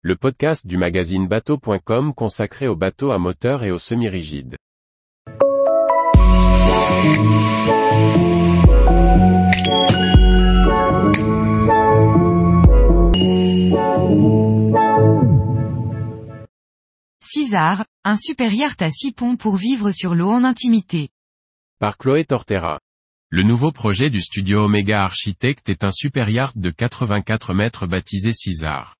le podcast du magazine bateau.com consacré aux bateaux à moteur et aux semi-rigides. Cisar, un super yacht à six ponts pour vivre sur l'eau en intimité. Par Chloé Tortera. Le nouveau projet du studio Omega Architect est un super yacht de 84 mètres baptisé Cisar.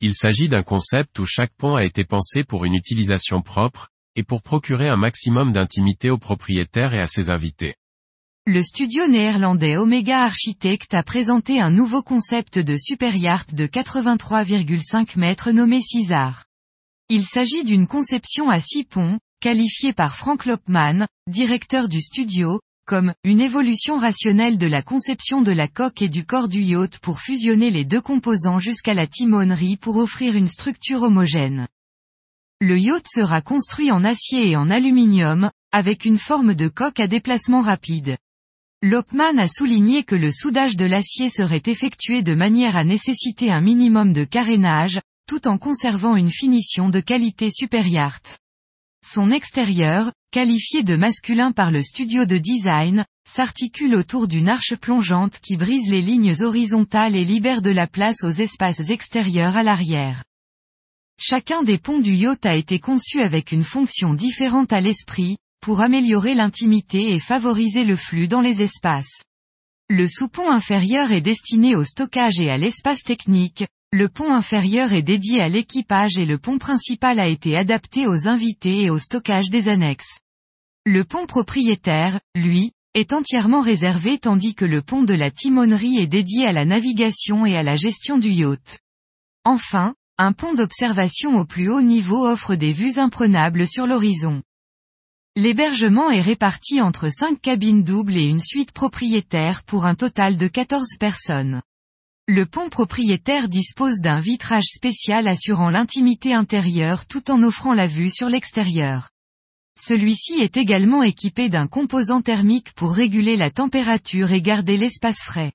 Il s'agit d'un concept où chaque pont a été pensé pour une utilisation propre, et pour procurer un maximum d'intimité aux propriétaires et à ses invités. Le studio néerlandais Omega Architect a présenté un nouveau concept de super yacht de 83,5 mètres nommé Cisar. Il s'agit d'une conception à six ponts, qualifiée par Frank Lopman, directeur du studio, comme une évolution rationnelle de la conception de la coque et du corps du yacht pour fusionner les deux composants jusqu'à la timonerie pour offrir une structure homogène. Le yacht sera construit en acier et en aluminium, avec une forme de coque à déplacement rapide. Lopman a souligné que le soudage de l'acier serait effectué de manière à nécessiter un minimum de carénage, tout en conservant une finition de qualité supérieure. Son extérieur, qualifié de masculin par le studio de design, s'articule autour d'une arche plongeante qui brise les lignes horizontales et libère de la place aux espaces extérieurs à l'arrière. Chacun des ponts du yacht a été conçu avec une fonction différente à l'esprit, pour améliorer l'intimité et favoriser le flux dans les espaces. Le sous-pont inférieur est destiné au stockage et à l'espace technique, le pont inférieur est dédié à l'équipage et le pont principal a été adapté aux invités et au stockage des annexes. Le pont propriétaire, lui, est entièrement réservé tandis que le pont de la timonerie est dédié à la navigation et à la gestion du yacht. Enfin, un pont d'observation au plus haut niveau offre des vues imprenables sur l'horizon. L'hébergement est réparti entre cinq cabines doubles et une suite propriétaire pour un total de 14 personnes. Le pont propriétaire dispose d'un vitrage spécial assurant l'intimité intérieure tout en offrant la vue sur l'extérieur. Celui-ci est également équipé d'un composant thermique pour réguler la température et garder l'espace frais.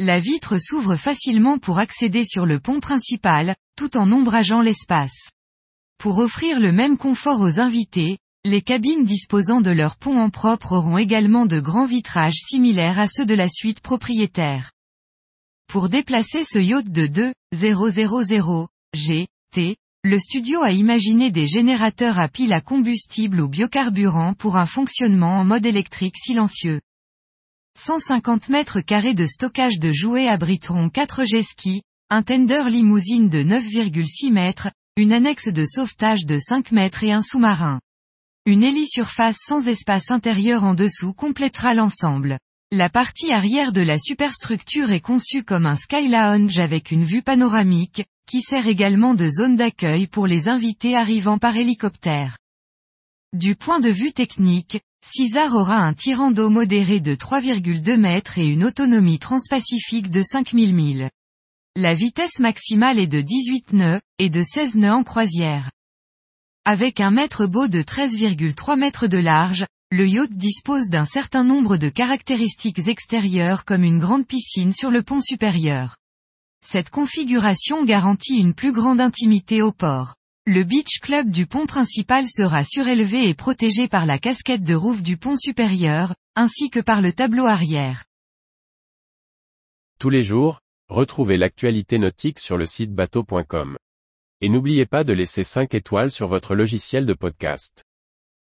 La vitre s'ouvre facilement pour accéder sur le pont principal, tout en ombrageant l'espace. Pour offrir le même confort aux invités, les cabines disposant de leur pont en propre auront également de grands vitrages similaires à ceux de la suite propriétaire. Pour déplacer ce yacht de 2, 000, G, T, le studio a imaginé des générateurs à piles à combustible ou biocarburant pour un fonctionnement en mode électrique silencieux. 150 mètres carrés de stockage de jouets abriteront 4 jet skis, un tender limousine de 9,6 mètres, une annexe de sauvetage de 5 mètres et un sous-marin. Une hélisurface sans espace intérieur en dessous complétera l'ensemble. La partie arrière de la superstructure est conçue comme un sky lounge avec une vue panoramique, qui sert également de zone d'accueil pour les invités arrivant par hélicoptère. Du point de vue technique, Cisar aura un tirant d'eau modéré de 3,2 mètres et une autonomie transpacifique de 5000 milles. La vitesse maximale est de 18 nœuds, et de 16 nœuds en croisière. Avec un mètre beau de 13,3 mètres de large, le yacht dispose d'un certain nombre de caractéristiques extérieures comme une grande piscine sur le pont supérieur. Cette configuration garantit une plus grande intimité au port. Le beach club du pont principal sera surélevé et protégé par la casquette de roof du pont supérieur, ainsi que par le tableau arrière. Tous les jours, retrouvez l'actualité nautique sur le site bateau.com. Et n'oubliez pas de laisser 5 étoiles sur votre logiciel de podcast.